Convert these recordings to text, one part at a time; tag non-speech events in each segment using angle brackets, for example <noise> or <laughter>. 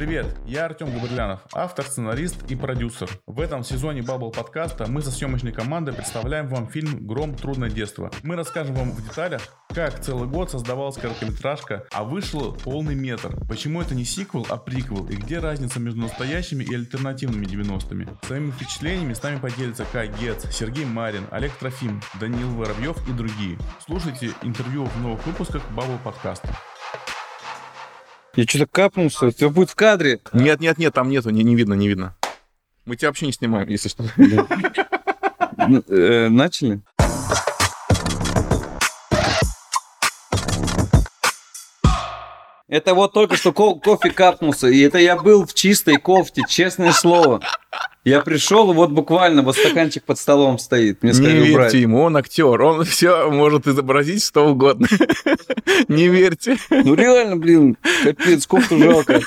Привет, я Артем Габрилянов, автор, сценарист и продюсер. В этом сезоне Bubble подкаста мы со съемочной командой представляем вам фильм «Гром. Трудное детство». Мы расскажем вам в деталях, как целый год создавалась короткометражка, а вышел полный метр. Почему это не сиквел, а приквел, и где разница между настоящими и альтернативными 90-ми. Своими впечатлениями с нами поделятся Кай Гец, Сергей Марин, Олег Трофим, Даниил Воробьев и другие. Слушайте интервью в новых выпусках Bubble подкаста. Я что-то капнулся, у тебя будет в кадре. Нет, нет, нет, там нету, не, не видно, не видно. Мы тебя вообще не снимаем, если что. Ну, э, Начали? Это вот только что ко- кофе капнулся, и это я был в чистой кофте, честное слово. Я пришел, и вот буквально вот стаканчик под столом стоит. Мне Не сказали верьте убрать. ему, он актер, он <laughs> все может изобразить что угодно. <laughs> Не верьте. Ну реально, блин, капец, кофту жалко.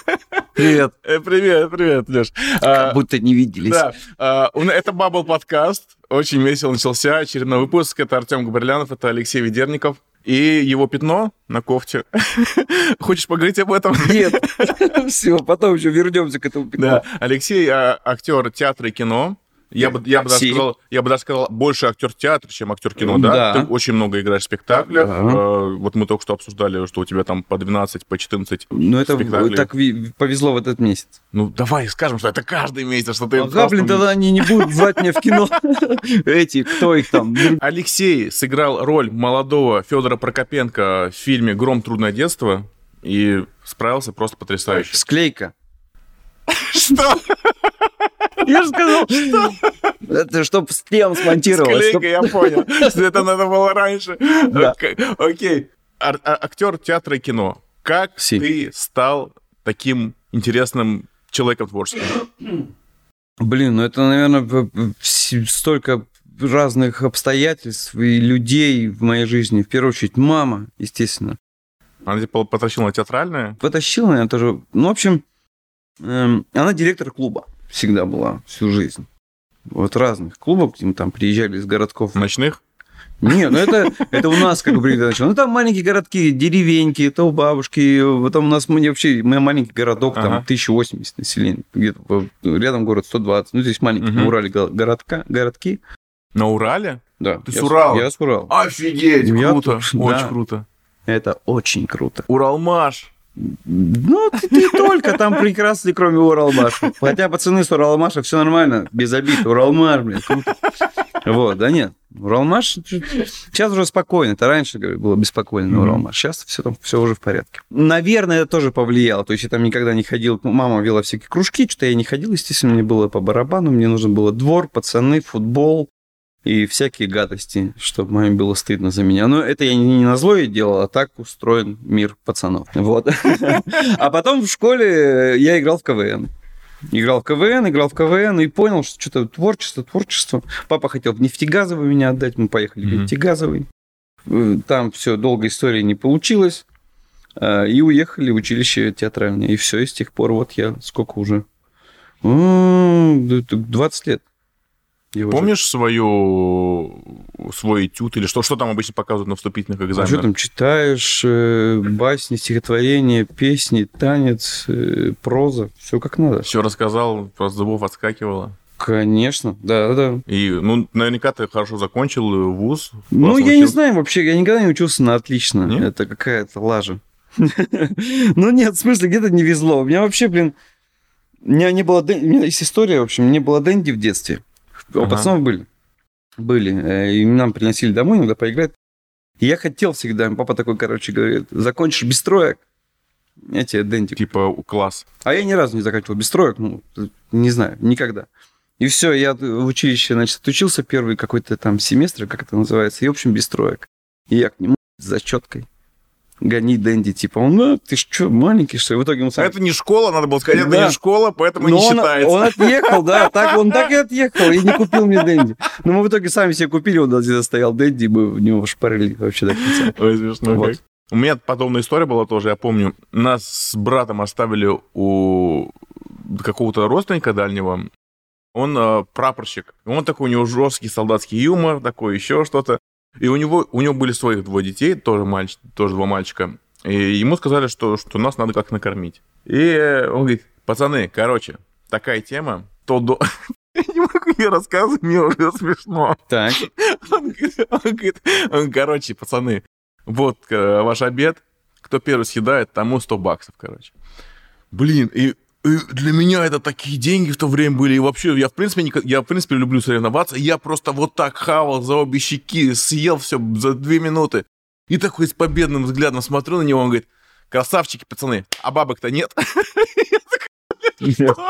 Привет. Э, Привет, привет, Леш. Как будто не виделись. Да, а, это Бабл подкаст. Очень весело начался очередной выпуск. Это Артем Габрилянов, это Алексей Ведерников. И его пятно на кофте. <laughs> Хочешь поговорить об этом? Нет. <laughs> Все, потом еще вернемся к этому. Да, Алексей а, актер театра и кино. Я бы, я, бы даже сказал, я бы даже сказал, больше актер театра, чем актер кино, да? Да. Ты очень много играешь в спектаклях. Ага. Э, Вот мы только что обсуждали, что у тебя там по 12, по 14 Ну это спектаклей. так повезло в этот месяц. Ну, давай скажем, что это каждый месяц, что ты... Ага, просто- блин, тогда они не будут звать меня в кино. <laughs> Эти, кто их там? Алексей сыграл роль молодого Федора Прокопенко в фильме «Гром. Трудное детство» и справился просто потрясающе. Склейка. <laughs> Что? Я же сказал, что? Это чтоб с кем смонтировалось. Склейка, я понял. что Это надо было раньше. Да. Ок- Окей. А- Актер театра и кино. Как Си. ты стал таким интересным человеком творческим? Блин, ну это, наверное, столько разных обстоятельств и людей в моей жизни. В первую очередь мама, естественно. Она тебя потащила на театральное? Потащила меня тоже. Ну, в общем, эм, она директор клуба всегда была всю жизнь. Вот разных клубов, где мы там приезжали из городков. Ночных? Нет, ну это, это у нас как бы начало. Ну там маленькие городки, деревеньки, это у бабушки. Там у нас мы вообще, мы маленький городок, там Ага. 1080 населения. Где-то рядом город 120. Ну здесь маленькие Мгм. на Урале го- городка, городки. На Урале? Да. Ты я с Урала? Я с Урала. Офигеть, Я круто, тут, очень да. круто. Это очень круто. Уралмаш. Ну, ты, ты только там прекрасный, кроме Уралмаша. Хотя пацаны с Уралмаша, все нормально, без обид. Уралмаш, блин, круто. Вот, да нет. Уралмаш сейчас уже спокойно. Это раньше было беспокойно на. Уралмаш. Сейчас все там все уже в порядке. Наверное, это тоже повлияло. То есть я там никогда не ходил. Мама вела всякие кружки, что-то я не ходил, естественно, мне было по барабану. Мне нужен был двор, пацаны, футбол и всякие гадости, чтобы маме было стыдно за меня. Но это я не на зло ей делал, а так устроен мир пацанов. Вот. <laughs> А потом в школе я играл в КВН. Играл в КВН, играл в КВН и понял, что что-то творчество, творчество. Папа хотел в нефтегазовый меня отдать, мы поехали в нефтегазовый. Э, Там все, долгая история не получилось. А, И уехали в училище театральное. И все, и с тех пор вот я сколько уже? М, да это 20 лет. Уже- Помнишь свою, свой этюд или что, что там обычно показывают на вступительных А что экзаменах? там читаешь? э, Басни, стихотворения, песни, танец, э, проза. Все как надо. Все рассказал, просто зубов отскакивало. Конечно, да, да. И, ну, наверняка ты хорошо закончил вуз. Ну, я не учился. знаю, вообще, я никогда не учился на отлично. Нет? Это какая-то лажа. <laughs> Ну, нет, в смысле, где-то не везло. У меня вообще, блин, у меня не было... У меня есть история, в общем, не было Дэнди в детстве. У пацанов были. Были. э, И нам приносили домой иногда поиграть. И я хотел всегда, папа такой, короче, говорит, закончишь без троек, я тебе Дэнди Типа класс. А я ни разу не заканчивал без троек, ну, не знаю, никогда. И все, я в училище, значит, отучился первый какой-то там семестр, как это называется, и, в общем, без троек. И я к нему с зачеткой. Гони Дэнди, типа, он, ну, ты что, маленький, что ли? В итоге он сам... Это не школа, надо было сказать, это Да. не школа, поэтому Но не он, считается. он отъехал, да, <laughs> так, он так и отъехал, и не купил мне Дэнди. Но мы в итоге сами себе купили, он где-то стоял Дэнди, мы в него шпарили вообще до конца. Ой, смешно Вот. как. У меня подобная история была тоже, я помню. Нас с братом оставили у какого-то родственника дальнего. Он э, прапорщик. Он такой, у него жесткий солдатский юмор, такой еще что-то. И у него, у него были своих двое детей, тоже, мальч, тоже два мальчика. И ему сказали, что, что нас надо как накормить. И он говорит, пацаны, короче, такая тема, то до... <laughs> Я не могу ее рассказывать, мне уже смешно. Так. Он говорит, он говорит, он, короче, пацаны, вот э, ваш обед, кто первый съедает, тому 100 баксов, короче. Блин, и, и для меня это такие деньги в то время были. И вообще, я в принципе, не, я в принципе люблю соревноваться. Я просто вот так хавал за обе щеки, съел все за две минуты. И такой с победным взглядом смотрю на него, он говорит, красавчики, пацаны, а бабок-то нет. <laughs>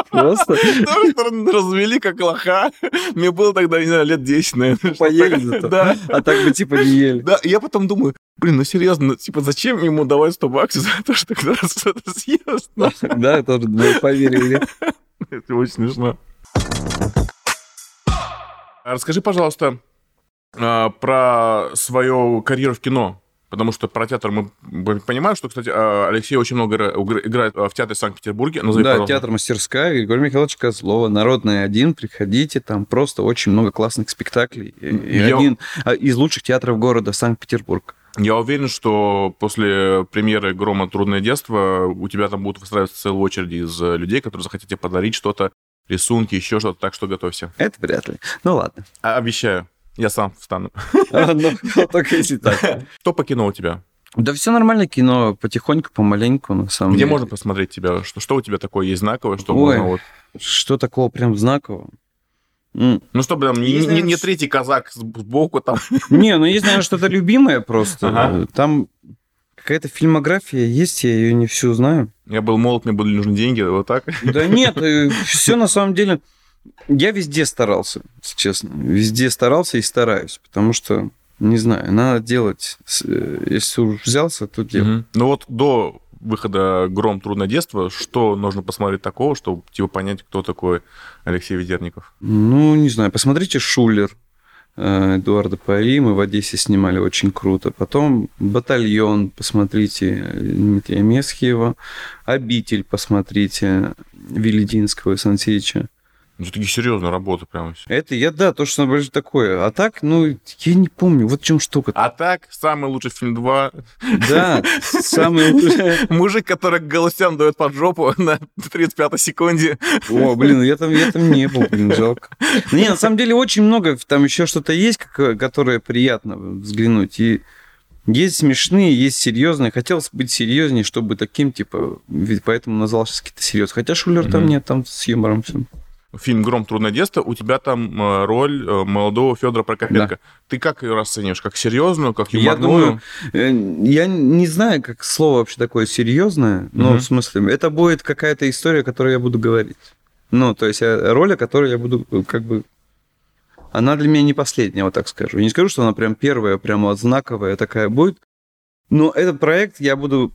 Просто развели как лоха. Мне было тогда, не знаю, лет 10, наверное. поели зато. Да. А так бы типа не ели. Да, я потом думаю, блин, ну серьезно, ну, типа, зачем ему давать 100 баксов за то, что когда что-то съест? Да, тоже поверили. Это очень смешно. А Расскажи, пожалуйста, а, про свою карьеру в кино. Потому что про театр мы понимаем, что, кстати, а, Алексей очень много игра- игр- играет а, в театре Санкт-Петербурге. Назови, Да, пожалуйста. театр мастерская, Григорий Михайлович Козлова, Народный один, приходите, там просто очень много классных спектаклей. И Я- один а, из лучших театров города Санкт-Петербург. Я уверен, что после премьеры «Грома. Трудное детство» у тебя там будут выстраиваться целая очередь из э, людей, которые захотят тебе подарить что-то, рисунки, еще что-то, так что готовься. Это вряд ли. Ну ладно. А, обещаю, я сам встану. <laughs> А, ну, Только если так. <laughs> Что по кино у тебя? Да все нормально, кино потихоньку, помаленьку, на самом Где деле. можно посмотреть тебя? Что, что у тебя такое есть знаковое, что Ой. можно вот... Что такого прям знакового? Ну, чтобы там не, не- не третий казак сбоку там. <laughs> Не, ну есть, наверное, что-то любимое просто. Ага. Там какая-то фильмография есть, я ее не всю знаю. Я был молод, мне были нужны деньги, вот так. Да нет, все на самом деле... Я везде старался, честно. Везде старался и стараюсь, потому что, не знаю, надо делать... э, Если уж взялся, то делай. Мгм. Ну вот до выхода «Гром. Трудное детство», что нужно посмотреть такого, чтобы типа понять, кто такой Алексей Ведерников? Ну, не знаю, посмотрите «Шулер» э, Эдуарда Пари, мы в Одессе снимали очень круто. Потом «Батальон», посмотрите, э, Дмитрия Месхиева. «Обитель», посмотрите, Велединского и Сансеича. Ну, такие серьезные работы прямо. Это я, да, то, что больше такое. А так, ну, я не помню, вот в чем штука. А так, самый лучший фильм 2. Да, самый лучший. Мужик, который голосям дает под жопу <laughs> на 35 секунде. О, блин, я там, я там не был, блин, жалко. Ну, Не, на самом деле очень много, там еще что-то есть, которое приятно взглянуть. И есть смешные, есть серьезные. Хотелось быть серьезнее, чтобы таким, типа, ведь поэтому назвал сейчас какие-то серьезные. Хотя Шулер там Мгм. нет, там с юмором все. Фильм «Гром. Трудное детство», у тебя там э, роль э, молодого Федора Прокопенко. Ты как ее расцениваешь? Как серьезную, как Я юморную? думаю, э, я не знаю, как слово вообще такое серьезное, но Мгм. в смысле, это будет какая-то история, которую я буду говорить. Ну, то есть роль, о которой я буду как бы... Она для меня не последняя, вот так скажу. Я не скажу, что она прям первая, прям вот знаковая такая будет. Но этот проект я буду...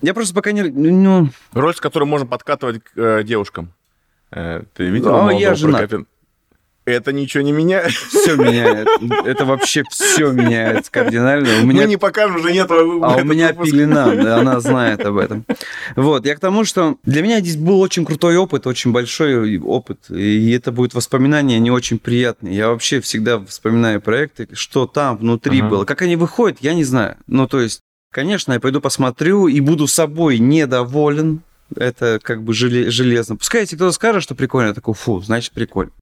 Я просто пока не... Ну, Роль, с которой можно подкатывать к э, девушкам. Э, ты видел А, молодого я женат. Это ничего не меняет. все меняет. Это вообще все меняет кардинально. У меня Мы не покажем жене твою. А у этот меня выпуск. пелена, да, она знает об этом. Вот, я к тому, что для меня здесь был очень крутой опыт, очень большой опыт, и это будет воспоминания не очень приятные. Я вообще всегда вспоминаю проекты, что там внутри Ага. было. Как они выходят, я не знаю. Ну, то есть, конечно, я пойду посмотрю и буду собой недоволен. Это как бы желе- железно. Пускай, если кто-то скажет, что прикольно, я такой, фу, значит, прикольно.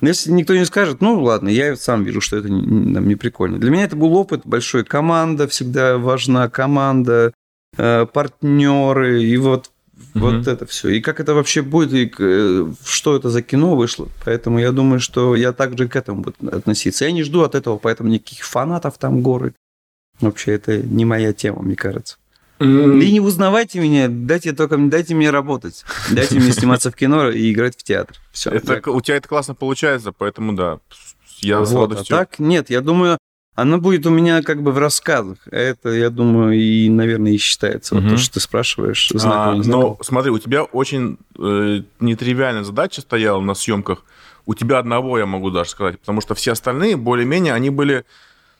Но если никто не скажет, ну ладно, я сам вижу, что это не, не- там, не прикольно. Для меня это был опыт большой. Команда всегда важна, команда, э, партнеры, и вот, вот Мгм. это все. И как это вообще будет, и э, что это за кино вышло. Поэтому я думаю, что я также к этому буду относиться. Я не жду от этого, поэтому никаких фанатов там горы. Вообще, это не моя тема, мне кажется. И не узнавайте меня, дайте только дайте мне работать. Дайте мне сниматься в кино и играть в театр. Все. Это, у тебя это классно получается, поэтому да. Я с Вот, а радостью. так нет, я думаю, оно будет у меня как бы в рассказах. Это, я думаю, и, наверное, и считается. Вот Мгм. то, что ты спрашиваешь, А, знаково, не но смотри, у тебя очень э, нетривиальная задача стояла на съемках. У тебя одного, я могу даже сказать, потому что все остальные, более-менее, они были,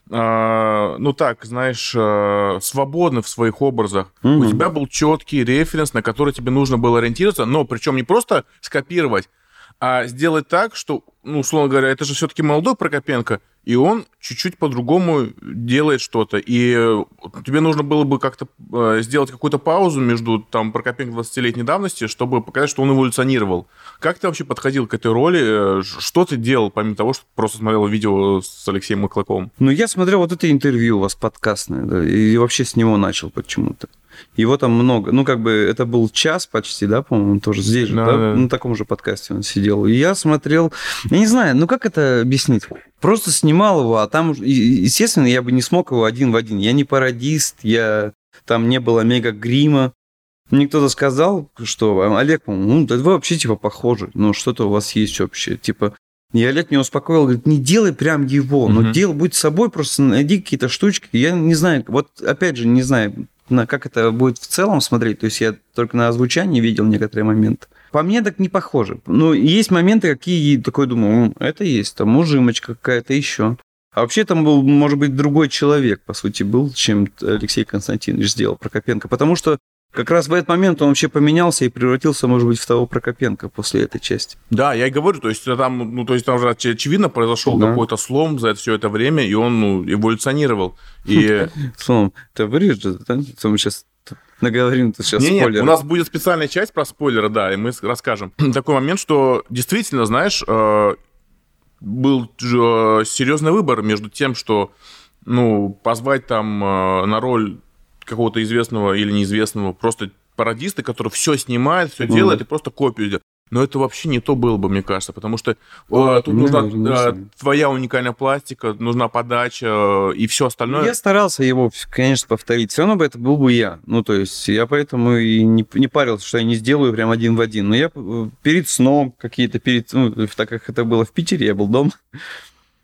ну так, знаешь, э, свободны в своих образах. У Мгм. тебя был четкий референс, на который тебе нужно было ориентироваться, но причем не просто скопировать, а сделать так, что, ну, условно говоря, это же все-таки молодой Прокопенко, и он чуть-чуть по-другому делает что-то. И э, тебе нужно было бы как-то э, сделать какую-то паузу между там Прокопенко 20-летней давности, чтобы показать, что он эволюционировал. Как ты вообще подходил к этой роли? Э, что ты делал, помимо того, что просто смотрел видео с Алексеем Маклаковым? Ну, я смотрел вот это интервью у вас подкастное, да, и вообще с него начал почему-то. Его там много. Ну, как бы это был час почти, да, по-моему, тоже здесь же, да, да? да. на таком же подкасте он сидел. И я смотрел, я не знаю, ну как это объяснить? Просто снимал его, а там, естественно, я бы не смог его один в один. Я не пародист, я там не было мега грима. Мне кто-то сказал, что Олег, ну, да вы вообще типа похожи, ну что-то у вас есть общее, типа. И Олег меня успокоил, говорит, не делай прям его, но угу. делай, будь собой, просто найди какие-то штучки. Я не знаю, вот опять же, не знаю, на как это будет в целом смотреть. То есть я только на озвучании видел некоторые моменты. По мне так не похоже. Ну, есть моменты, какие такой думаю, это есть, там ужимочка какая-то еще. А вообще там был, может быть, другой человек, по сути, был, чем Алексей Константинович сделал Прокопенко. Потому что как раз в этот момент он вообще поменялся и превратился, может быть, в того Прокопенко после этой части. Да, я и говорю, то есть там, ну, то есть там уже очевидно произошел да. какой-то слом за все это время, и он ну, эволюционировал. И... <laughs> Слом, ты вырежешь, да? Мы сейчас наговорим тут сейчас не, спойлеры. у нас будет специальная часть про спойлеры, да, и мы расскажем. <clears throat> Такой момент, что действительно, знаешь, э, был э, серьезный выбор между тем, что ну, позвать там э, на роль какого-то известного или неизвестного просто пародиста, который все снимает, все mm. делает и просто копию делает. Но это вообще не то было бы, мне кажется, потому что э, тут не, нужна не, э, твоя уникальная пластика, нужна подача э, и все остальное. Я старался его, конечно, повторить. Все равно бы это был бы я. Ну, то есть я поэтому и не, не парился, что я не сделаю прям один в один. Но я э, перед сном какие-то, перед, ну, так как это было в Питере, я был дома,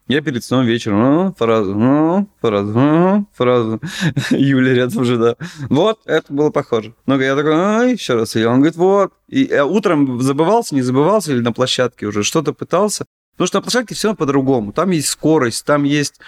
я перед сном вечером, а, фразу, а, фразу, а, фразу. <laughs> Юля рядом уже, да. Вот, это было похоже. Но я такой, а, еще раз. И он говорит, вот. И я утром забывался, не забывался, или на площадке уже что-то пытался. Потому что на площадке все по-другому. Там есть скорость, там есть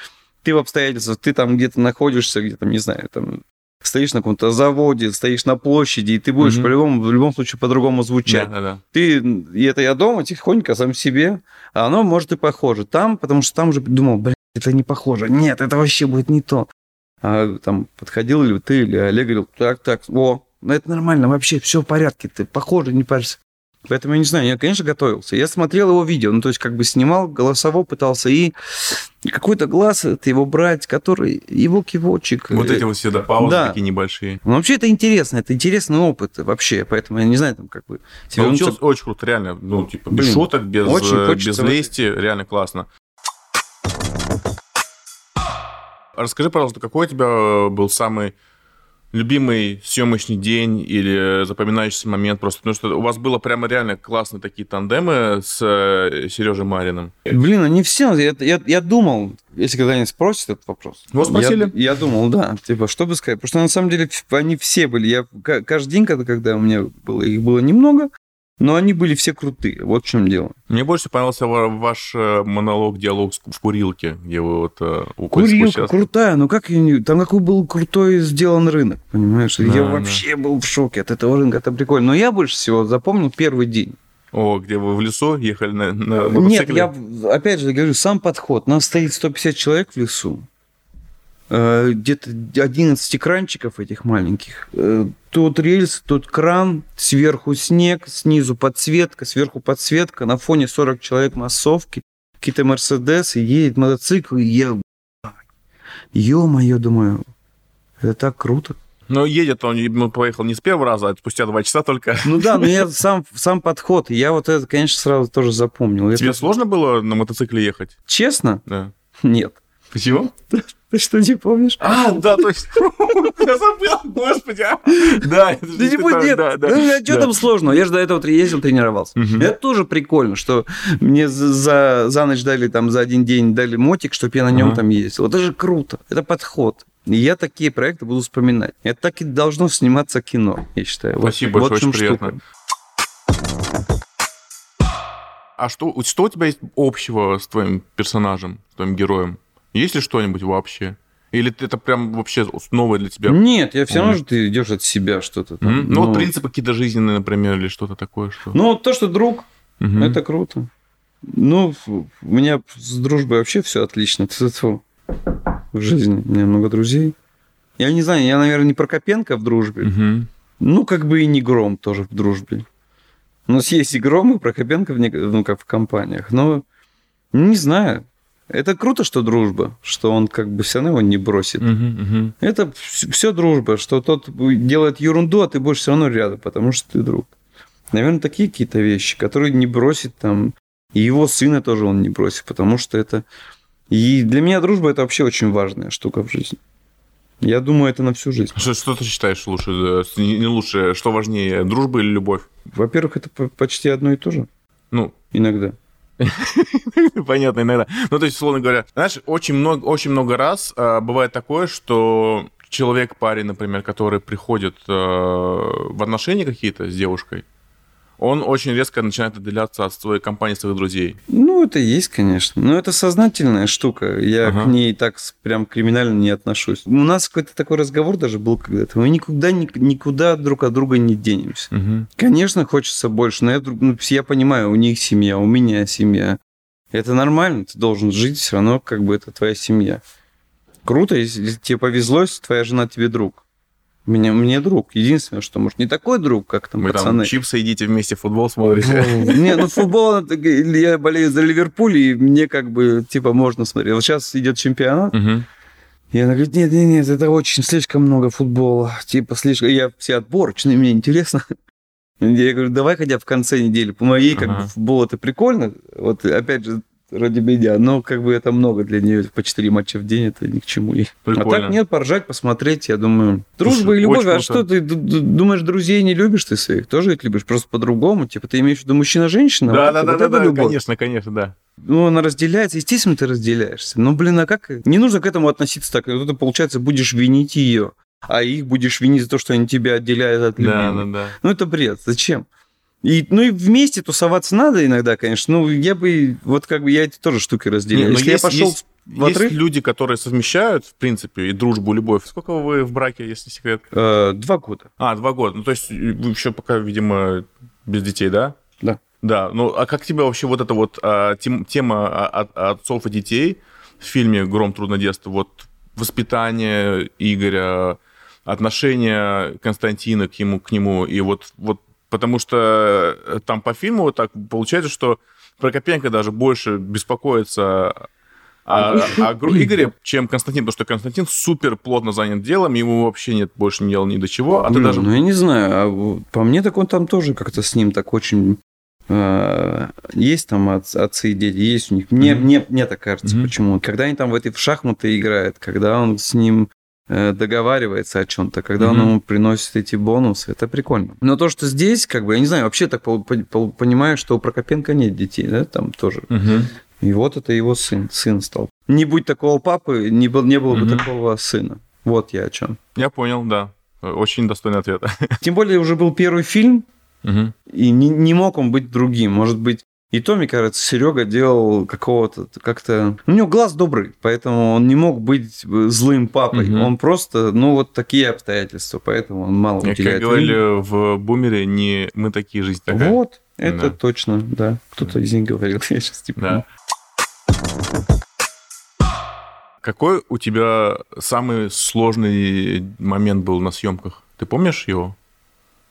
ты в обстоятельствах, ты там где-то находишься, где-то, не знаю, там стоишь на каком-то заводе, стоишь на площади, и ты будешь угу. по-любому, в любом случае по-другому звучать. Да, да, да. Ты, и это я дома тихонько сам себе, а оно может и похоже. Там, потому что там уже думал, блин, это не похоже. Нет, это вообще будет не то. А там подходил или ты, или Олег говорил, так, так, о, ну это нормально, вообще все в порядке, ты похоже, не парься. Поэтому я не знаю, я, конечно, готовился. Я смотрел его видео, ну, то есть как бы снимал, голосово пытался, и какой-то глаз это его брать, который его кивочек. Вот эти вот все, да, паузы да. такие небольшие. Ну, вообще это интересно, это интересный опыт вообще, поэтому я не знаю, там как бы... Получилось он... очень круто, реально, ну, типа, без Блин, шуток, без, очень без лести, реально классно. Расскажи, пожалуйста, какой у тебя был самый любимый съемочный день или запоминающийся момент просто? Потому что у вас было прямо реально классные такие тандемы с э, Сережей Мариным. Блин, они все... Я, я, я думал, если когда-нибудь спросят этот вопрос. Ну, спросили. Я, я думал, да. Типа, что бы сказать? Потому что на самом деле они все были. Я каждый день, когда, когда у меня было, их было немного, но они были все крутые, вот в чем дело. Мне больше понравился ваш э, монолог, диалог в курилке, где вы вот... Э, Курилка крутая, но как я Там какой был крутой сделан рынок, понимаешь? Да, я да. вообще был в шоке от этого рынка, это прикольно. Но я больше всего запомнил первый день. О, где вы в лесу ехали на, на мотоцикле? Нет, я опять же говорю, сам подход. Нас стоит 150 человек в лесу. Э, где-то 11 экранчиков этих маленьких. Э, тут рельс, тут кран, сверху снег, снизу подсветка, сверху подсветка, на фоне 40 человек массовки, какие-то Мерседесы, едет мотоцикл, и я... Ё-моё, думаю, это так круто. Но едет он, ну, поехал не с первого раза, а спустя два часа только. Ну да, но я <laughs> сам, сам подход, я вот это, конечно, сразу тоже запомнил. Тебе это... сложно было на мотоцикле ехать? Честно? Да. Нет. Почему? Ты что, не помнишь? А, да, точно. <laughs> Я забыл, господи. А. Да, не будь, нет. Да, что там сложного? Я же до этого ездил, тренировался. Это тоже прикольно, что мне за, ночь дали, там, за один день дали мотик, чтобы я на нем там ездил. Это же круто. Это подход. И я такие проекты буду вспоминать. Это так и должно сниматься кино, я считаю. Спасибо вот, большое, вот очень приятно. А что, что у тебя есть общего с твоим персонажем, с твоим героем? Есть ли что-нибудь вообще? Или это прям вообще новое для тебя? Нет, я все равно же ты идешь от себя что-то. Там. Mm-hmm. Ну, вот принципы какие-то жизненные, например, или что-то такое. Что... Ну, то, что друг, Мгм. Это круто. Ну, у меня с дружбой вообще все отлично. Тьфу-тьфу. В жизни. У меня много друзей. Я не знаю, я, наверное, не Прокопенко в дружбе. Мгм. Ну, как бы и не Гром тоже в дружбе. У нас есть и Гром, и Прокопенко, в нек- ну, как в компаниях. Но, ну, не знаю. Это круто, что дружба, что он как бы все равно его не бросит. Мгм, мгм. Это все дружба, что тот делает ерунду, а ты будешь все равно рядом, потому что ты друг. Наверное, такие какие-то вещи, которые не бросит там. И его сына тоже он не бросит, потому что это... И для меня дружба это вообще очень важная штука в жизни. Я думаю, это на всю жизнь. Что, что ты считаешь лучше? э, Не лучше, что важнее, дружба или любовь? Во-первых, это по- почти одно и то же. Ну, Иногда. <laughs> понятно иногда. Ну, то есть, условно говоря, знаешь, очень много, очень много раз э, бывает такое, что человек, парень, например, который приходит э, в отношения какие-то с девушкой, он очень резко начинает отделяться от своей компании, своих друзей. Ну, это есть, конечно. Но это сознательная штука. Я Ага. к ней так прям криминально не отношусь. У нас какой-то такой разговор даже был когда-то. Мы никуда, ни- никуда друг от друга не денемся. Конечно, хочется больше, но я, ну, я понимаю, у них семья, у меня семья. Это нормально, ты должен жить, все равно как бы это твоя семья. Круто, если тебе повезло, если твоя жена тебе друг. Мне, мне друг. Единственное, что может не такой друг, как там Вы там пацаны. чипсы едите вместе, футбол смотрите. <laughs> Не, ну футбол, я болею за Ливерпуль, и мне как бы, типа, можно смотреть. Вот сейчас идет чемпионат, и она говорит, нет, нет, нет, это очень слишком много футбола. Типа, слишком... Я все отборочные, мне интересно. <laughs> Я говорю, давай хотя в конце недели. По моей, как бы, футбол это прикольно. Вот, опять же, ради меня. Но, как бы, это много для нее. По 4 матча в день это ни к чему ей. А Прикольно. так нет, поржать, посмотреть, я думаю. Слушай, Дружба и любовь, а круто. что ты думаешь, друзей не любишь ты своих? Тоже их любишь, просто по-другому. Типа, ты имеешь в виду мужчина-женщина? Да, Вот- да, да, вот да, это да, любовь. конечно, конечно, да. Ну, она разделяется, естественно, ты разделяешься. Ну, блин, а как? Не нужно к этому относиться так. Вот ты, получается, будешь винить ее, а их будешь винить за то, что они тебя отделяют от Да, любимой. да, да. Ну, это бред. Зачем? И, ну и вместе тусоваться надо иногда, конечно. Ну, я бы, вот как бы я эти тоже штуки разделяю. Не, но Если есть- я пошел есть- в отрыв, Есть люди, которые совмещают, в принципе, и дружбу, и любовь. Сколько вы в браке, если секрет? э, два года. А, два года. Ну, то есть вы еще пока, видимо, без детей, да? Да. Да. Ну, а как тебе вообще вот эта вот а, тем- тема отцов и детей в фильме «Гром трудно детства»? Вот воспитание Игоря, отношение Константина к, ему, к нему, и вот, вот потому что э, там по фильму так получается, что Прокопенко даже больше беспокоится о, о Игоре, <laughs> чем Константин, потому что Константин супер плотно занят делом, ему вообще нет больше дела ни до чего, а ты Блин, даже... Ну, я не знаю. а по мне, так он там тоже как-то с ним так очень... э, есть там отц- отцы и дети, есть у них. Мне, Мгм. мне, мне так кажется, Мгм. почему. Когда они там в эти в шахматы играют, когда он с ним договаривается о чем-то, когда он Мгм. ему приносит эти бонусы, это прикольно. Но то, что здесь, как бы, я не знаю, вообще так понимаю, что у Прокопенко нет детей, да, там тоже. Мгм. И вот это его сын, сын стал. Не будь такого папы, не, был, не было бы Мгм. такого сына. Вот я о чем. Я понял, да. Очень достойный ответ. Тем более уже был первый фильм, Мгм. и не, не мог он быть другим. Может быть, и то, мне кажется, Серега делал какого-то как-то... У него глаз добрый, поэтому он не мог быть злым папой. Мгм. Он просто, ну, вот такие обстоятельства, поэтому он мало Как уделяет говорили времени. в «Бумере», не мы такие, жизнь такая. Вот, это Да. точно, да. Кто-то из них говорил, <laughs> я сейчас типа... Да. Какой у тебя самый сложный момент был на съемках? Ты помнишь его?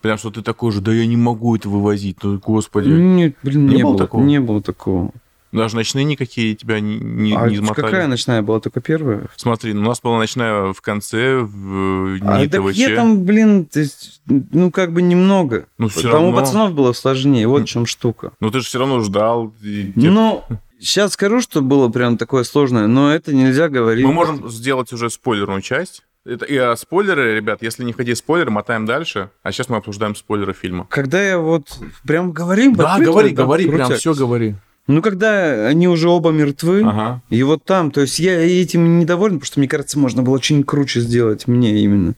Прям что ты такой же, да я не могу это вывозить, ну господи. Нет, блин, Не не, было было, такого? Не было такого. Даже ночные никакие тебя не, не, а не измотали. какая ночная была? Только первая? Смотри, ну, у нас была ночная в конце, в А ТВЧ. я там, блин, есть, ну, как бы немного. Ну, всё Там у равно. пацанов было сложнее, вот в чем штука. Ну ты же все равно ждал. и Ну, сейчас скажу, что было прям такое сложное, но это нельзя говорить. Мы можем сделать уже спойлерную часть. Это, и а, спойлеры, ребят, если не хотите спойлеры, мотаем дальше. А сейчас мы обсуждаем спойлеры фильма. Когда я вот прям говорим... Да, говори, говори, прям все говори. Ну, когда они уже оба мертвы, Ага. и вот там, то есть я этим недоволен, потому что, мне кажется, можно было очень круче сделать мне именно.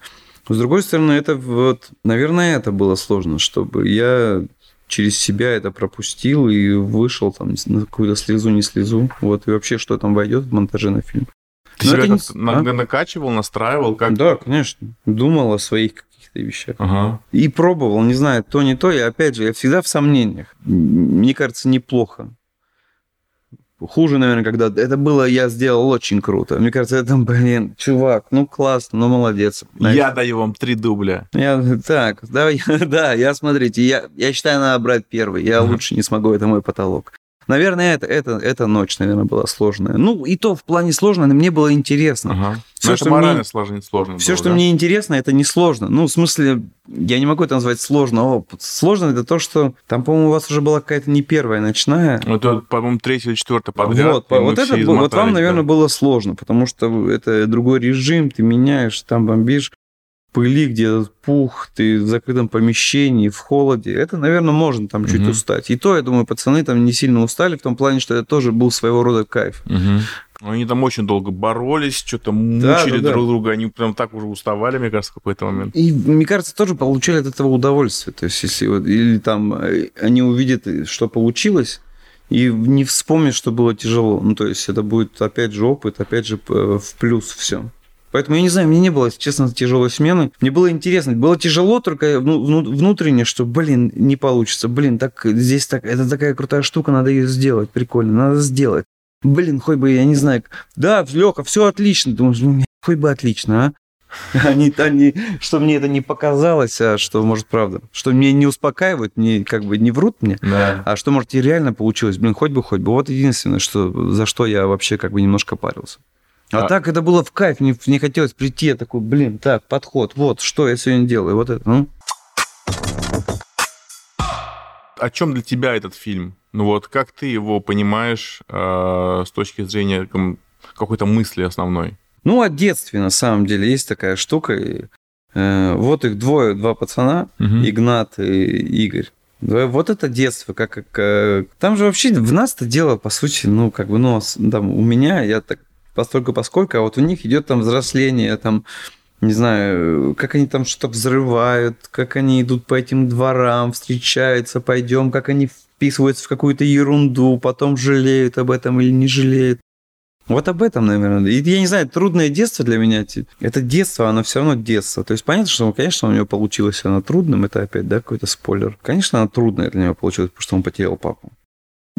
С другой стороны, это вот, наверное, это было сложно, чтобы я через себя это пропустил и вышел там на какую-то слезу, не слезу. Вот, и вообще, что там войдет в монтаже на фильм. Ты Но себя это не на- а? накачивал, настраивал, как... Да, конечно. Думал о своих каких-то вещах. Ага. И пробовал, не знаю, то, не то. И опять же, я всегда в сомнениях. Мне кажется, неплохо. Хуже, наверное, когда это было, я сделал очень круто. Мне кажется, это, блин, чувак, ну классно, ну молодец. Я даю вам три дубля. Я, так, да, я, <laughs> да, я, смотрите, я, я считаю, надо брать первый. Я лучше не смогу, это мой потолок. Наверное, это, это, эта ночь, наверное, была сложная. Ну, и то в плане сложно, но мне было интересно. Ага. Все, Но что это морально мне- сложно, сложно Все, было, что да? мне интересно, это не сложно. Ну, в смысле, я не могу это назвать сложно. О, сложно это то, что там, по-моему, у вас уже была какая-то не первая ночная. Ну, Это, по-моему, третий или четвертый подряд. вот, вот, это, вот вам, да. наверное, было сложно, потому что это другой режим, ты меняешь, там бомбишь, пыли, где пух, ты в закрытом помещении, в холоде. Это, наверное, можно там чуть устать. И то, я думаю, пацаны там не сильно устали в том плане, что это тоже был своего рода кайф. Мгм. Они там очень долго боролись, что-то мучили да, да. друг друга, они прям так уже уставали, мне кажется, в какой-то момент. И, мне кажется, тоже получали от этого удовольствие. То есть, если вот, или там э, они увидят, э, что получилось, и не вспомнят, что было тяжело. Ну, то есть, это будет, опять же, опыт, опять же, э, в плюс все. Поэтому, я не знаю, мне не было, если честно, тяжелой смены. Мне было интересно. Было тяжело только вну- вну- внутренне, что, блин, не получится. Блин, так здесь так, это такая крутая штука, надо ее сделать. Прикольно, надо сделать. Блин, хоть бы, я не знаю. Да, Лёха, все отлично. Думаешь, ну, хоть бы отлично, а? <laughs> Они, они, что мне это не показалось, а что, может, правда. Что мне не успокаивают, не, как бы не врут мне, Да. а что, может, и реально получилось. Блин, хоть бы, хоть бы. Вот единственное, что, за что я вообще как бы немножко парился. А, А- так это было в кайф, мне, мне хотелось прийти, я такой, блин, так, подход, вот, что я сегодня делаю, вот это, ну. О чем для тебя этот фильм? Ну вот, как ты его понимаешь э, с точки зрения какой-то мысли основной? Ну, о детстве, на самом деле, есть такая штука. и, э, вот их двое, два пацана, Мгм. Игнат и Игорь. Вот это детство, как, как э, там же вообще в нас-то дело, по сути, ну, как бы, ну, там, у меня, я так постольку поскольку, а вот у них идет там взросление, там, не знаю, как они там что-то взрывают, как они идут по этим дворам, встречаются, пойдем, как они вписываются в какую-то ерунду, потом жалеют об этом или не жалеют. Вот об этом, наверное. И я не знаю, трудное детство для меня. Это детство, оно все равно детство. То есть понятно, что, конечно, у него получилось оно трудным. Это опять, да, какой-то спойлер. Конечно, оно трудное для него получилось, потому что он потерял папу.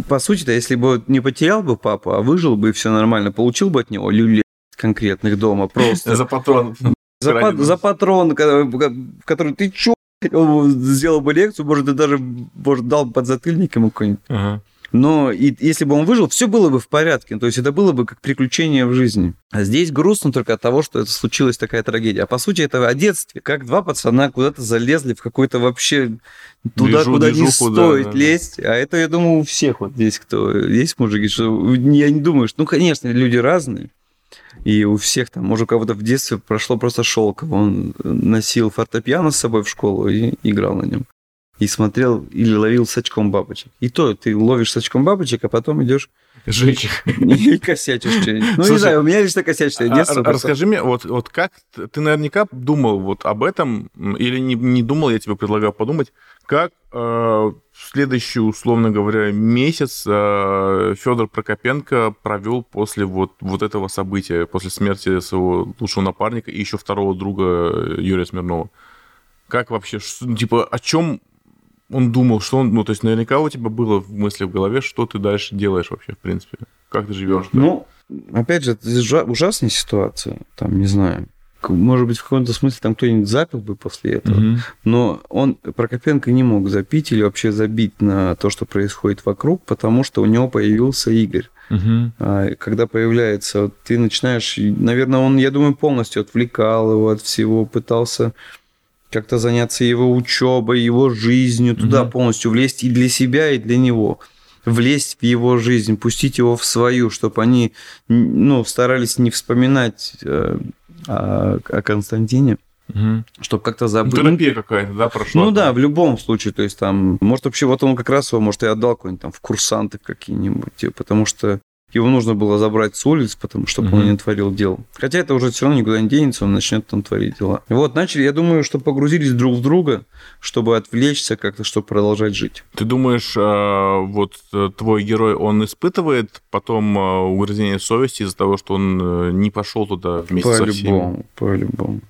По сути-то, если бы не потерял бы папу, а выжил бы и все нормально, получил бы от него люлей конкретных дома просто. За патрон. За, ради па- за патрон, ко- который ты чё? Он Сделал бы лекцию, может, ты даже может, дал бы подзатыльник ему какой-нибудь. Ага. Но и, если бы он выжил, все было бы в порядке. То есть это было бы как приключение в жизни. А здесь грустно только от того, что это случилась такая трагедия. А по сути это о детстве. Как два пацана куда-то залезли в какой-то вообще туда, Движу- куда не движуху, да, стоит да, да. лезть. А это, я думаю, у всех вот здесь, кто есть мужики, что я не думаю, что, ну, конечно, люди разные. И у всех там, может, у кого-то в детстве прошло просто шелково. Он носил фортепиано с собой в школу и играл на нем. И смотрел или ловил с очком бабочек. И то ты ловишь с очком бабочек, а потом идешь Жить. и косячишь что-нибудь. Ну, не знаю, у меня лично косячное А- детство. а-. Расскажи мне, вот, вот как ты наверняка думал вот об этом, или не, не думал, я тебе предлагаю подумать, как э, в следующий, условно говоря, месяц Федор Прокопенко провел после вот, вот этого события, после смерти своего лучшего напарника и еще второго друга э, Юрия Смирнова. Как вообще, типа, о чем он думал, что он, ну, то есть наверняка у тебя было в мысли в голове, что ты дальше делаешь вообще, в принципе, как ты живешь. Ну, опять же, это жа- ужасная ситуация. Там, не знаю. Может быть, в каком-то смысле там кто-нибудь запил бы после этого. Мгм. Но он, Прокопенко, не мог запить или вообще забить на то, что происходит вокруг, потому что у него появился Игорь. А когда появляется, вот ты начинаешь, наверное, он, я думаю, полностью отвлекал его от всего, пытался как-то заняться его учебой, его жизнью, туда Мгм. полностью влезть и для себя, и для него. Влезть в его жизнь, пустить его в свою, чтобы они ну, старались не вспоминать э, о, о Константине, Мгм. чтобы как-то Ну, забыть. терапия какая-то, да, прошла? Ну да, в любом случае, то есть там, может вообще вот он как раз его, может, и отдал какой-нибудь там в курсанты какие-нибудь, типа, потому что его нужно было забрать с улиц, потому чтобы он Мгм. не творил дел. Хотя это уже все равно никуда не денется, он начнет там творить дела. И вот начали, я думаю, что погрузились друг в друга, чтобы отвлечься как-то, чтобы продолжать жить. Ты думаешь, э, вот э, твой герой, он испытывает потом э, угрызение совести из-за того, что он не пошел туда вместе со всеми? По-любому, по-любому.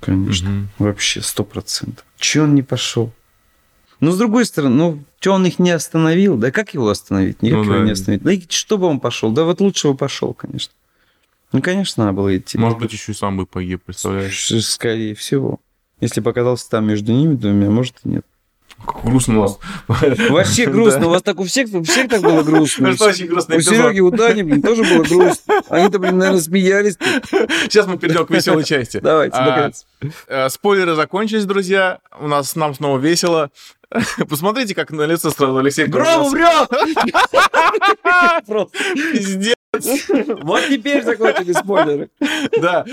Конечно. Мгм. Вообще, сто процентов. Че он не пошел? Ну, с другой стороны, ну, что он их не остановил? Да как его остановить? Никак Ну его да. не остановить. Да и что бы он пошел? Да вот лучше бы пошел, конечно. Ну, конечно, надо было идти. Может быть, еще и сам бы погиб, представляешь? Скорее всего. Если бы оказался там между ними двумя, может и нет. Как грустно у вас. Вообще <laughs> грустно. У вас так у всех, у всех так было грустно. Это очень грустный У. Сереги, у Дани, блин, тоже было грустно. Они-то, блин, наверное, смеялись. Сейчас мы перейдем к веселой части. Давайте, А, наконец. Э, Спойлеры закончились, друзья. У нас нам снова весело. <laughs> Посмотрите, как на лице сразу Алексей Гром умрет! <laughs> Просто. Пиздец. <laughs> Вот теперь закончили спойлеры. Да.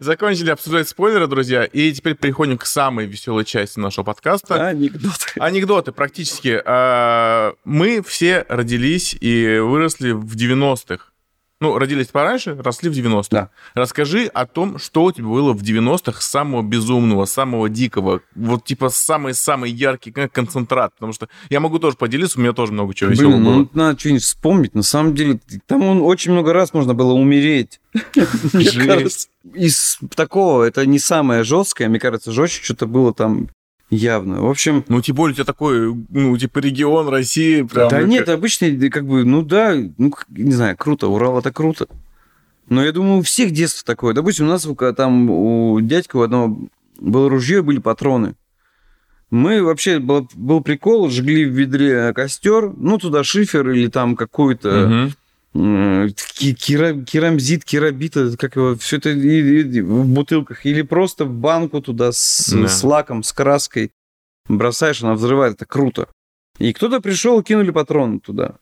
Закончили обсуждать спойлеры, друзья, и теперь переходим к самой веселой части нашего подкаста. Анекдот. Анекдоты практически. А, Мы все родились и выросли в 90-х. Ну, родились пораньше, росли в 90-х. Да. Расскажи о том, что у тебя было в 90-х самого безумного, самого дикого. Вот типа самый-самый яркий как концентрат. Потому что я могу тоже поделиться, у меня тоже много чего веселого Блин, было. ну надо что-нибудь вспомнить. На самом деле, там он очень много раз можно было умереть. <laughs> Мне Жесть. кажется. Из такого, это не самое жесткое, мне кажется, жестче что-то было там явно. В общем, Ну, тем более у тебя такой, ну, типа регион России. Прям, да нет, да, как бы, ну да, ну, не знаю, круто, Урал это круто. Но я думаю, у всех детство такое. Допустим, у нас там у дядька у одного было ружье, были патроны. Мы вообще, был, был прикол, жгли в ведре костер, ну, туда шифер или там какую-то Мгм. Кера- керамзит, керамбит, это как его, все это в бутылках, или просто в банку туда с, Да. с лаком, с краской бросаешь, она взрывает, это круто. И кто-то пришел, кинули патроны туда.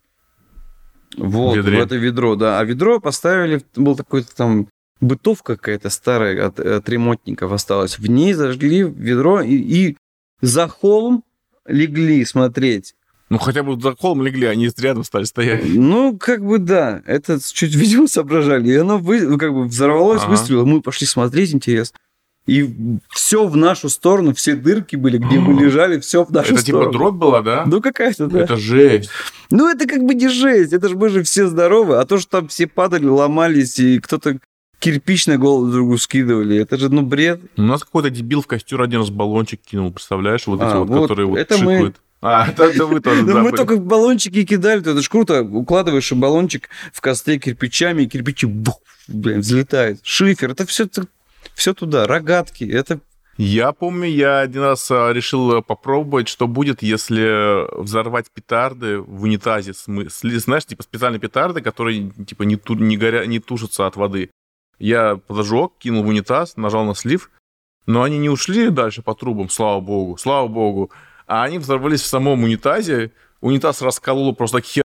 Вот, В ведре. в это ведро, да. А ведро поставили, был такой там бытовка какая-то старая от, от ремонтников осталась. В ней зажгли ведро и, и за холм легли смотреть. Ну, хотя бы за холм легли, они рядом стали стоять. Ну, как бы да, это чуть видео соображали, и оно вы, ну, как бы взорвалось, Ага. выстрелило, мы пошли смотреть, интересно. И все в нашу сторону, все дырки были, где мы лежали, все в нашу Это типа сторону. дробь была, да? Ну, какая-то, да. Это жесть. Ну, это как бы не жесть, это же мы же все здоровы, а то, что там все падали, ломались, и кто-то кирпич на голову друг другу скидывали, это же, ну, бред. У нас какой-то дебил в костер один раз баллончик кинул, представляешь? Вот эти А, вот, вот, которые вот это мы. А, это, это вы тоже, да, мы только баллончики кидали, то это ж круто. Укладываешь баллончик в костре кирпичами, и кирпичи бух, блин, взлетают. Шифер, это все, все туда, рогатки, это... Я помню, я один раз а, решил попробовать, что будет, если взорвать петарды в унитазе. Знаешь, типа специальные петарды, которые типа не, ту- не, горя... не тушатся от воды. Я подожег, кинул в унитаз, нажал на слив, но они не ушли дальше по трубам, слава богу, слава богу. А они взорвались в самом унитазе. Унитаз раскололо просто хер.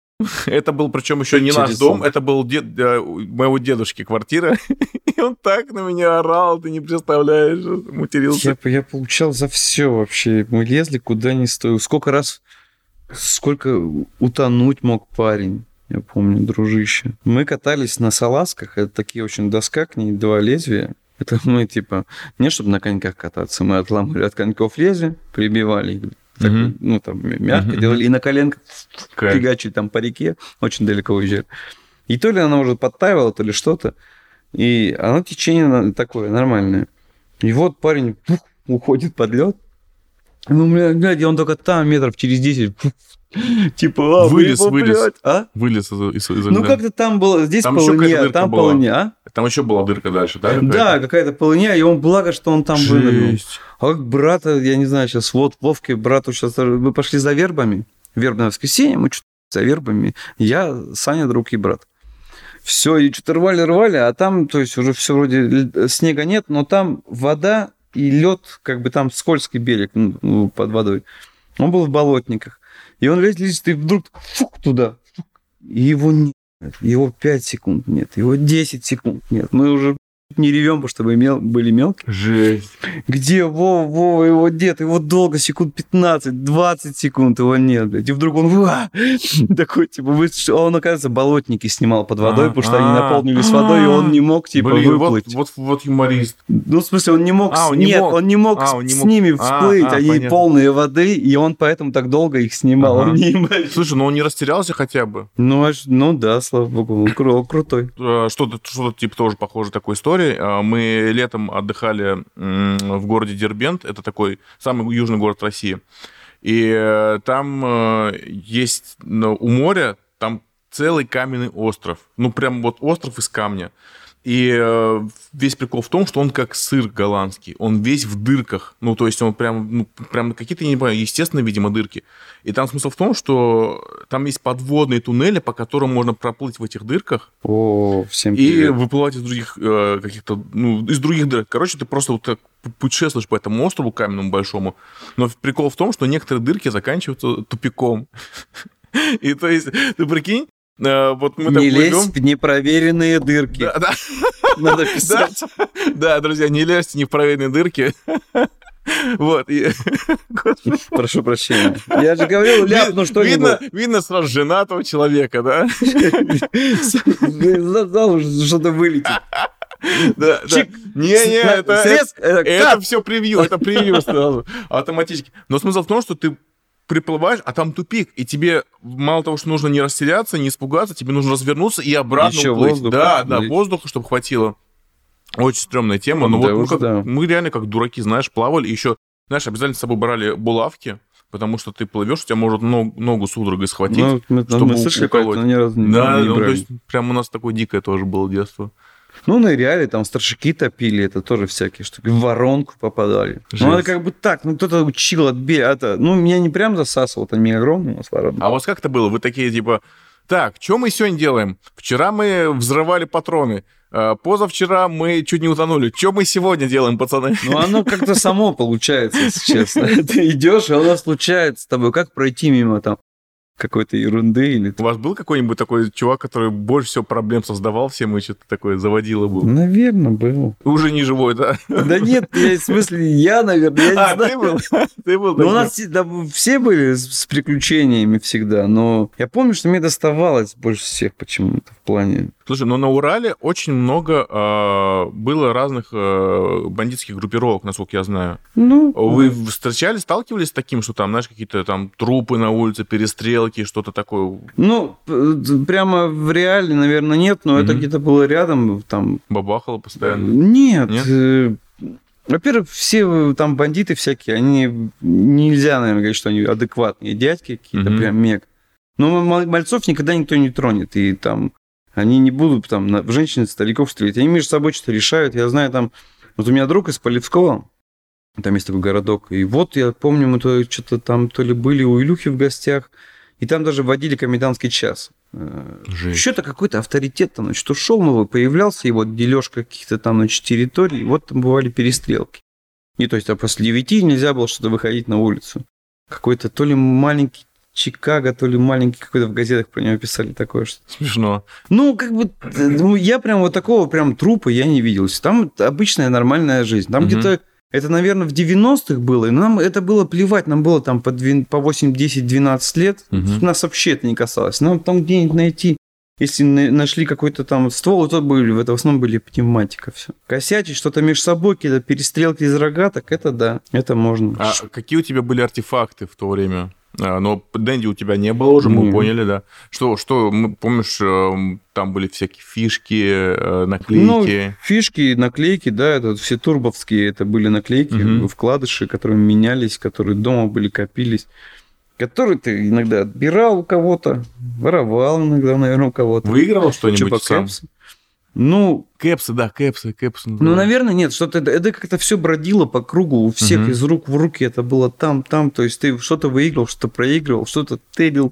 Это был причем еще не наш дом, это был дед, э, моего дедушки квартира. <laughs> И он так на меня орал, ты не представляешь, матерился. Я, я получал за все вообще. Мы лезли куда не стоило. Сколько раз, сколько утонуть мог парень. Я помню, дружище. Мы катались на салазках. Это такие очень доска, к ней два лезвия. Это мы, типа, не чтобы на коньках кататься, мы отламывали от коньков лезвия, прибивали их, так, ну, там, мягко делали, и на коленках фигачили там по реке, очень далеко уезжали. И то ли она уже подтаивала, то ли что-то. И оно течение такое нормальное. И вот парень уходит под лед. Ну, бля, глядя, он только там метров через 10. пух, Типа, а, Вылез, его, вылез. блядь, А? Вылез из, из- Ну, как-то там было, здесь Там какая-то полыня, там была. полыня, а? Там еще была дырка дальше, да? Да, какая-то полыня, и он, благо, что он там вынырнул. А как брата, я не знаю, сейчас вот Вовке, брату сейчас... Мы пошли за вербами, вербное воскресенье, мы что-то за вербами. Я, Саня, друг и брат. Все, и что-то рвали-рвали, а там, то есть уже все вроде снега нет, но там вода и лед, как бы там скользкий берег ну, под водой. Он был в болотниках. И он лезет, лезет, и вдруг фук туда. фук, и его нет. Его 5 секунд нет, его 10 секунд нет. Мы уже не ревем, потому что мы мел- были мелкие. Жесть. Где Вова, Вова, его дед? Его долго, секунд 15, 20 секунд его нет, блядь. И вдруг он «Ва!» <laughs> такой, типа, вы- он, оказывается, болотники снимал под водой, А, потому что они а, наполнились водой, и он не мог, типа, Блин, вот, выплыть. вот, вот юморист. Ну, в смысле, он не мог... А, с- он не Нет, мог. он не мог А, он не с мог. ними А, всплыть, а, они понятно. полные воды, и он поэтому так долго их снимал. Ага. Не Слушай, ну он не растерялся хотя бы. Ну, аж- ну да, слава богу, он кру- крутой. Э, Что-то, что-то типа тоже похоже такой истории. Море. А, мы летом отдыхали в городе Дербент. Это такой самый южный город России. И э, там э, есть у моря, там целый каменный остров. Ну, прям вот остров из камня. И э, весь прикол в том, что он как сыр голландский. Он весь в дырках. Ну, то есть он прям, ну, прям какие-то, я не понимаю, естественные, видимо, дырки. И там смысл в том, что там есть подводные туннели, по которым можно проплыть в этих дырках. О, всем привет. И выплывать из других э, каких-то, ну, из других дырок. Короче, ты просто вот так путешествуешь по этому острову каменному большому. Но прикол в том, что некоторые дырки заканчиваются тупиком. <laughs> И то есть, ты прикинь, вот мы не лезь плывем. в непроверенные дырки. Да, да. Надо писать. Да, да, друзья, не лезьте в непроверенные дырки. Вот. И... Прошу прощения. Я же говорил, ляпну что-нибудь. Видно, видно сразу женатого человека, да? Знал, что-то вылетит. Да, да. Не-не, это, это, это все превью, это превью сразу, автоматически. Но смысл в том, что ты приплываешь, а там тупик, и тебе мало того, что нужно не растеряться, не испугаться, тебе нужно развернуться и обратно Еще уплыть. Воздух, да, да, воздуха, чтобы хватило. Очень стрёмная тема, но да, вот мы, как, да. мы реально как дураки, знаешь, плавали, еще, знаешь, обязательно с собой брали булавки, потому что ты плывешь, у тебя может ногу, ногу судорогой схватить, ну, мы, чтобы мы слышали, уколоть. Ни разу не, да, не ну, то есть прям у нас такое дикое тоже было детство. Ну, ныряли, там старшики топили, это тоже всякие штуки. В воронку попадали. Жесть. Ну, это как бы так, ну, кто-то учил отбей, это, ну, меня не прям засасывал, это не огромный у нас воронка. А у вас как это было? Вы такие, типа, так, что мы сегодня делаем? Вчера мы взрывали патроны. А позавчера мы чуть не утонули. Что мы сегодня делаем, пацаны? Ну, оно как-то само получается, если честно. <laughs> Ты идешь, и оно случается с тобой. Как пройти мимо там какой-то ерунды или... У вас был какой-нибудь такой чувак, который больше всего проблем создавал всем и что-то такое заводило был? Наверное, был. Уже не живой, да? Да нет, я, в смысле, я, наверное, я а, не знаю. ты был? Ты был ну, у нас да, все были с приключениями всегда, но я помню, что мне доставалось больше всех почему-то в плане... Слушай, но на Урале очень много э, было разных э, бандитских группировок, насколько я знаю. Ну, Вы встречались, сталкивались с таким, что там, знаешь, какие-то там трупы на улице, перестрелки, сделки, что-то такое? Ну, прямо в реале, наверное, нет, но mm-hmm. это где-то было рядом. Там... Бабахало постоянно? Нет. нет? Э, во-первых, все там бандиты всякие, они нельзя, наверное, говорить, что они адекватные дядьки какие-то, mm-hmm. прям мег. Но мальцов никогда никто не тронет, и там они не будут там в женщин, стариков стрелять. Они между собой что-то решают. Я знаю, там, вот у меня друг из Полевского, там есть такой городок, и вот я помню, мы то что-то там то ли были у Илюхи в гостях, и там даже вводили комендантский час. Что-то какой-то авторитет там, значит, ушел новый, появлялся его дележка каких-то там, значит, территорий, и вот там бывали перестрелки. И то есть, а после 9 нельзя было что-то выходить на улицу. Какой-то то ли маленький Чикаго, то ли маленький какой-то в газетах про него писали такое что Смешно. Ну, как бы, ну, я прям вот такого прям трупа я не видел. Там обычная нормальная жизнь. Там угу. где-то это, наверное, в 90-х было, и нам это было плевать, нам было там по, 2, по 8, 10, 12 лет, угу. нас вообще это не касалось. Нам там где-нибудь найти, если нашли какой-то там ствол, то были, в этом основном были пневматика, все. Косячить что-то между собой, какие-то перестрелки из рогаток, это да, это можно. А какие у тебя были артефакты в то время? А, но Дэнди у тебя не было уже, мы Нет. поняли, да. Что, что, мы, помнишь, эм, там были всякие фишки, э, наклейки? Ну, фишки, наклейки, да, это все турбовские, это были наклейки, угу. вкладыши, которые менялись, которые дома были, копились, которые ты иногда отбирал у кого-то, воровал иногда, наверное, у кого-то. Выигрывал что-нибудь сам? Ну, кэпсы, да, кэпсы, кэпсы. Ну, наверное, нет, что-то это, это как-то все бродило по кругу у всех угу. из рук в руки, это было там, там, то есть ты что-то выиграл, что-то проигрывал, что-то тебил,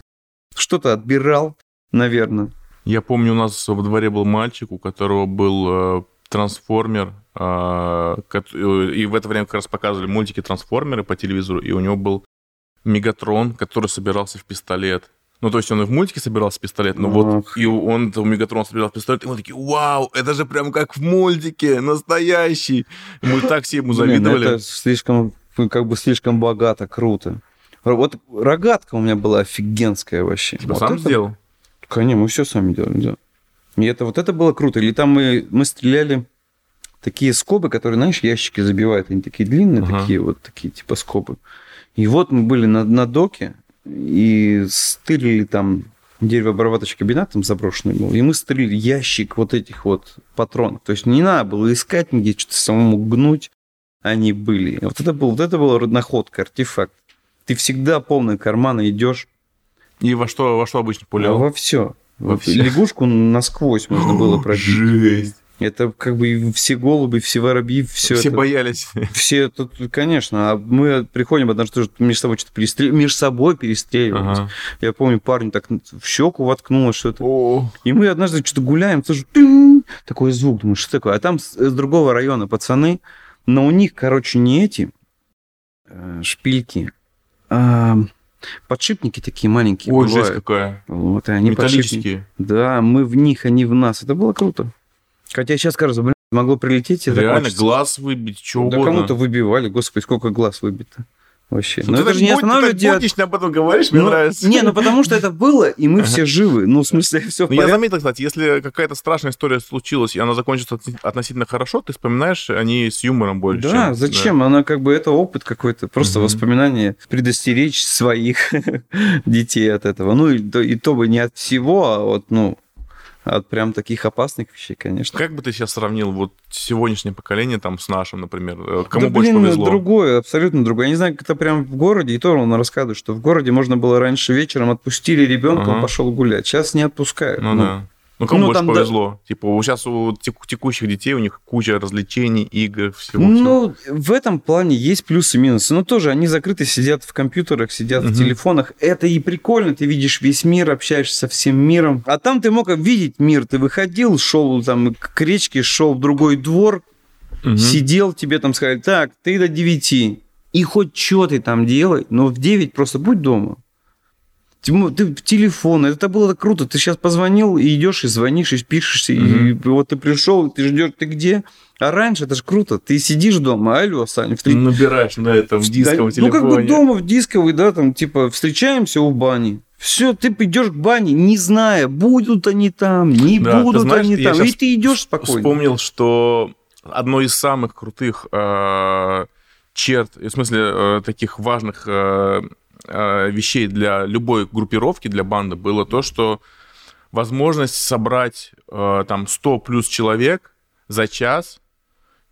что-то отбирал, наверное. Я помню, у нас во дворе был мальчик, у которого был э, трансформер, э, и в это время как раз показывали мультики трансформеры по телевизору, и у него был Мегатрон, который собирался в пистолет. Ну, то есть он и в мультике собирался пистолет, но вот и он, у Мегатрон собирал пистолет, и мы такие, вау, это же прям как в мультике, настоящий. И мы так все ему завидовали. Блин, это слишком, как бы слишком богато, круто. Вот рогатка у меня была офигенская вообще. Типа вот сам это... сделал? Конечно, мы все сами делали, да. И это вот это было круто. Или там мы, мы стреляли такие скобы, которые, знаешь, ящики забивают. Они такие длинные, ага. такие вот такие типа скобы. И вот мы были на, на доке, и стырили там деревообрабатывающий кабинет там заброшенный был, и мы строили ящик вот этих вот патронов. То есть не надо было искать нигде, что-то самому гнуть, они были. Вот это, был, вот это была находка, артефакт. Ты всегда полные карманы идешь. И во что, во что обычно пулял? Во все. Во всё. Лягушку насквозь можно было <laughs> пробить. Жесть. Это как бы все голуби, все воробьи, все, Все это. боялись. Все это, конечно. А мы приходим, потому что между собой что-то перестрел... между собой перестреливались. Ага. Я помню, парень так в щеку воткнуло что-то. О, И мы однажды что-то гуляем, слышу, тынь, такой звук, думаю, что такое? А там с, с другого района пацаны, но у них, короче, не эти э, шпильки, а подшипники такие маленькие Ой, жесть бывают. какая. Вот, и они подшипники. Металлические. Да, мы в них, они в нас. Это было круто. Хотя сейчас кажется, блин, могло прилететь и Реально, закончиться. глаз выбить, что Да угодно. кому-то выбивали, господи, сколько глаз выбито. Вообще. Ну, Но ты это же не останавливает ты так буднично об этом говоришь, мне Ну, нравится. Не, ну потому что это было, и мы все живы. Ну, в смысле, все в Ну, я заметил, кстати, если какая-то страшная история случилась, и она закончится относительно хорошо, ты вспоминаешь о ней с юмором больше. Да, чем- зачем? Она как бы это опыт какой-то, просто воспоминание, предостеречь своих <laughs> детей от этого. Ну и то бы не от всего, а вот, ну, от прям таких опасных вещей, конечно. Как бы ты сейчас сравнил вот сегодняшнее поколение там с нашим, например? Э, Кому да, больше блин, повезло? другое, абсолютно другое. Я не знаю, как это прям в городе, и то он рассказывает, что в городе можно было раньше вечером отпустили ребенка, Ага. он пошел гулять. Сейчас не отпускают. Ну, да. Ну, кому Ну, больше там, да. повезло? Типа, сейчас у теку- текущих детей у них куча развлечений, игр, всего. всего. Ну, в этом плане есть плюсы и минусы. Но тоже они закрыты, сидят в компьютерах, сидят Мгм. в телефонах. Это и прикольно, ты видишь весь мир, общаешься со всем миром. А там ты мог видеть мир, ты выходил, шел там к речке, шел в другой двор, Мгм. сидел, тебе там сказали, так, ты до 9. И хоть что ты там делай, но в 9 просто будь дома. Ты в телефон, это было так круто. Ты сейчас позвонил, и идешь, и звонишь, и пишешься, и вот ты пришел, ты ждешь, ты где? А раньше это же круто. Ты сидишь дома, алло, Саня, в три- Набираешь на этом Да, дисковом Ну, как бы телефоне. дома в дисковый, да, там, типа, встречаемся у бани. Все, ты идешь к бане, не зная, будут они там, не Да, будут знаешь, они там. И ты идешь спокойно. Вспомнил, что одно из самых крутых э, черт, в смысле э, таких важных э, вещей для любой группировки, для банды, было то, что возможность собрать э, там 100 плюс человек за час,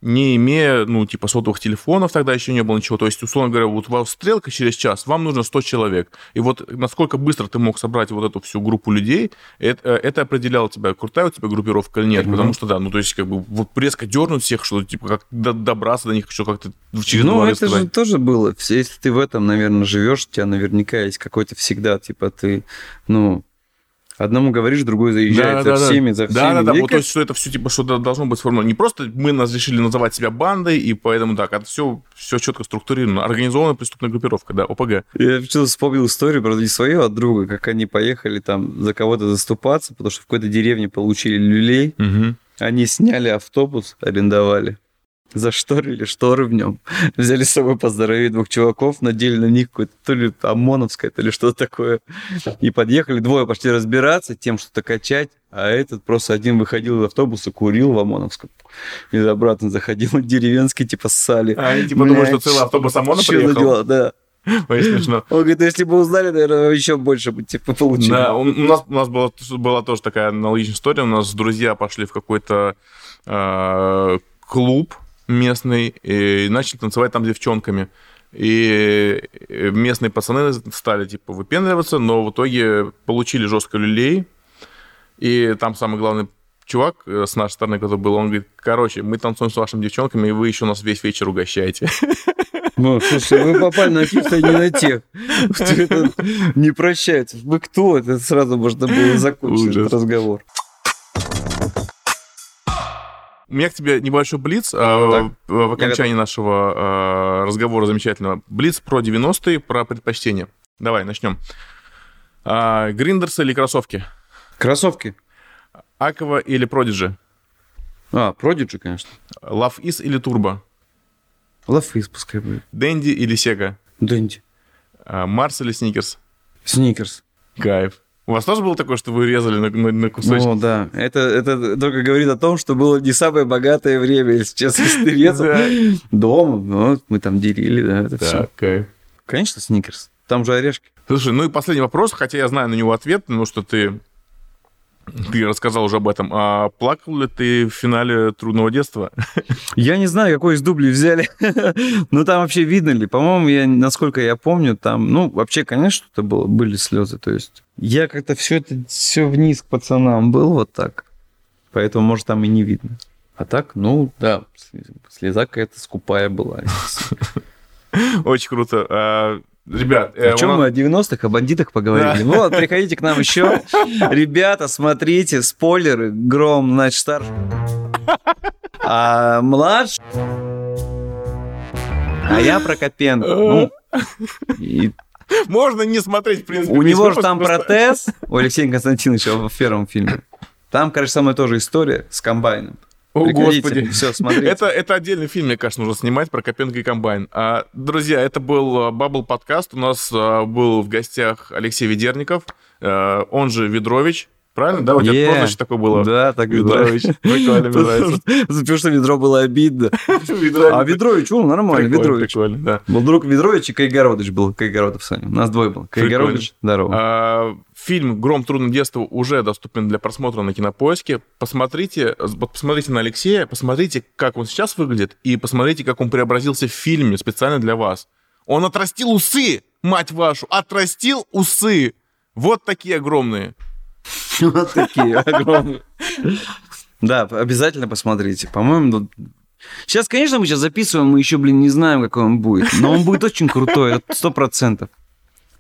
не имея, ну, типа, сотовых телефонов, тогда еще не было ничего. То есть, условно говоря, вот у вас стрелка через час, вам нужно 100 человек. И вот насколько быстро ты мог собрать вот эту всю группу людей, это, это определяло тебя, крутая у тебя группировка или нет. Мгм. Потому что, да, ну, то есть, как бы, вот резко дернуть всех, что, типа, как до- добраться до них, что как-то через ну, это же тоже было. Если ты в этом, наверное, живешь, у тебя наверняка есть какой-то всегда, типа, ты, ну, одному говоришь, другой заезжает за всеми, за всеми. Да, да, да. И Вот, то есть, что это все типа, что да- должно быть сформировано. Не просто мы нас решили называть себя бандой, и поэтому так, это все, все четко структурировано. Организованная преступная группировка, да, ОПГ. Я что-то вспомнил историю, правда, не свою, а друга, как они поехали там за кого-то заступаться, потому что в какой-то деревне получили люлей. Они сняли автобус, арендовали, зашторили шторы в нем, <laughs> взяли с собой по двух чуваков, надели на них какое-то то ли ОМОНовское, то ли что-то такое. И подъехали, двое пошли разбираться тем, что-то качать, а этот просто один выходил из автобуса, курил в ОМОНовском. И обратно заходил <laughs> деревенский, типа ссали. А они типа думают, что целый автобус ОМОНа приехал? дела, да. <laughs> Ой, смешно. Он говорит, «Ну, если бы узнали, наверное, еще больше бы типа получили. Да, у у нас, у нас была, была тоже такая аналогичная история. У нас друзья пошли в какой-то э, клуб местный и начали танцевать там с девчонками. И местные пацаны стали, типа, выпендриваться, но в итоге получили жестко люлей. И там самый главный чувак э, с нашей стороны, который был, он говорит, короче, мы танцуем с вашими девчонками, и вы еще нас весь вечер угощаете. Ну, слушай, вы попали на каких-то не на тех. Это не прощается. Вы кто? Это сразу можно было закончить этот разговор. У меня к тебе небольшой блиц Так. в в окончании нашего а, разговора замечательного. Блиц про 90-е, про предпочтения. Давай, начнем. А, Гриндерс или кроссовки? Кроссовки. Акова или Продиджи? А, Продиджи, конечно. Love Is или Турбо? Лафис пускай будет. Дэнди или Сега? Дэнди. А, Марс или Сникерс? Сникерс. Кайф. У вас тоже было такое, что вы резали на, на- на кусочки? О, да. Это, это только говорит о том, что было не самое богатое время, если честно, если ты резал. Дома, ну, мы там делили, да, это все. Конечно, Сникерс. Там же орешки. Слушай, ну и последний вопрос, хотя я знаю на него ответ, потому что ты, ты рассказал уже об этом. А плакал ли ты в финале «Трудного детства»? Я не знаю, какой из дублей взяли. <laughs> ну, там вообще видно ли. По-моему, я, насколько я помню, там, ну, вообще, конечно, это было, были слезы. То есть я как-то все это, все вниз к пацанам был вот так. Поэтому, может, там и не видно. А так, ну, да, слеза какая-то скупая была. <laughs> Очень круто. Ребят, э, о чем нас... мы о 90-х, о бандитах поговорили? Да. Ну вот, приходите к нам еще. <laughs> Ребята, смотрите, спойлеры, Гром, значит, старший. А младший... А я Прокопенко. Ну, и... Можно не смотреть, в принципе. У него же там протез, у Алексея Константиновича в первом фильме. Там, короче, мной тоже история с комбайном. О, господи. Все, смотрите. Это, это отдельный фильм, мне кажется, нужно снимать про Копенко и комбайн. А, друзья, это был Бабл подкаст. У нас а, был в гостях Алексей Ведерников, а, он же Ведрович. Правильно, да? У тебя yeah. прозвище такое было? Да, так Ведрович. Прикольно, мне нравится. <laughs> Потому что ведро было обидно. <laughs> А Ведрович, он нормально, Ведрович. Прикольно, да. Был друг Ведрович и Кайгородович был. Кайгородов, Саня. У нас двое был. Кайгородович, здорово. А, фильм «Гром трудного детства» уже доступен для просмотра на Кинопоиске. Посмотрите, посмотрите на Алексея, посмотрите, как он сейчас выглядит, и посмотрите, как он преобразился в фильме специально для вас. Он отрастил усы, мать вашу, отрастил усы. Вот такие огромные. <laughs> Вот такие огромные. Да, обязательно посмотрите. По-моему, Сейчас, конечно, мы сейчас записываем, мы еще, блин, не знаем, какой он будет. Но он будет очень крутой, сто процентов.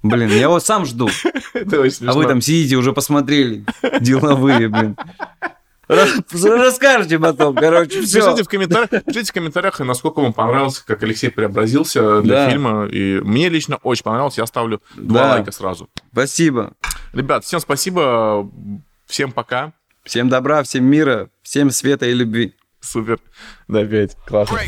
Блин, я его сам жду. Это очень смешно. А вы там сидите, уже посмотрели. Деловые, блин. Расскажите потом, короче, все. Пишите в комментариях, пишите в комментариях, насколько вам понравился, как Алексей преобразился для да. фильма. И мне лично очень понравилось. Я ставлю два да. лайка сразу. Спасибо. Ребят, всем спасибо. Всем пока. Всем добра, всем мира, всем света и любви. Супер. Да, опять. Классно.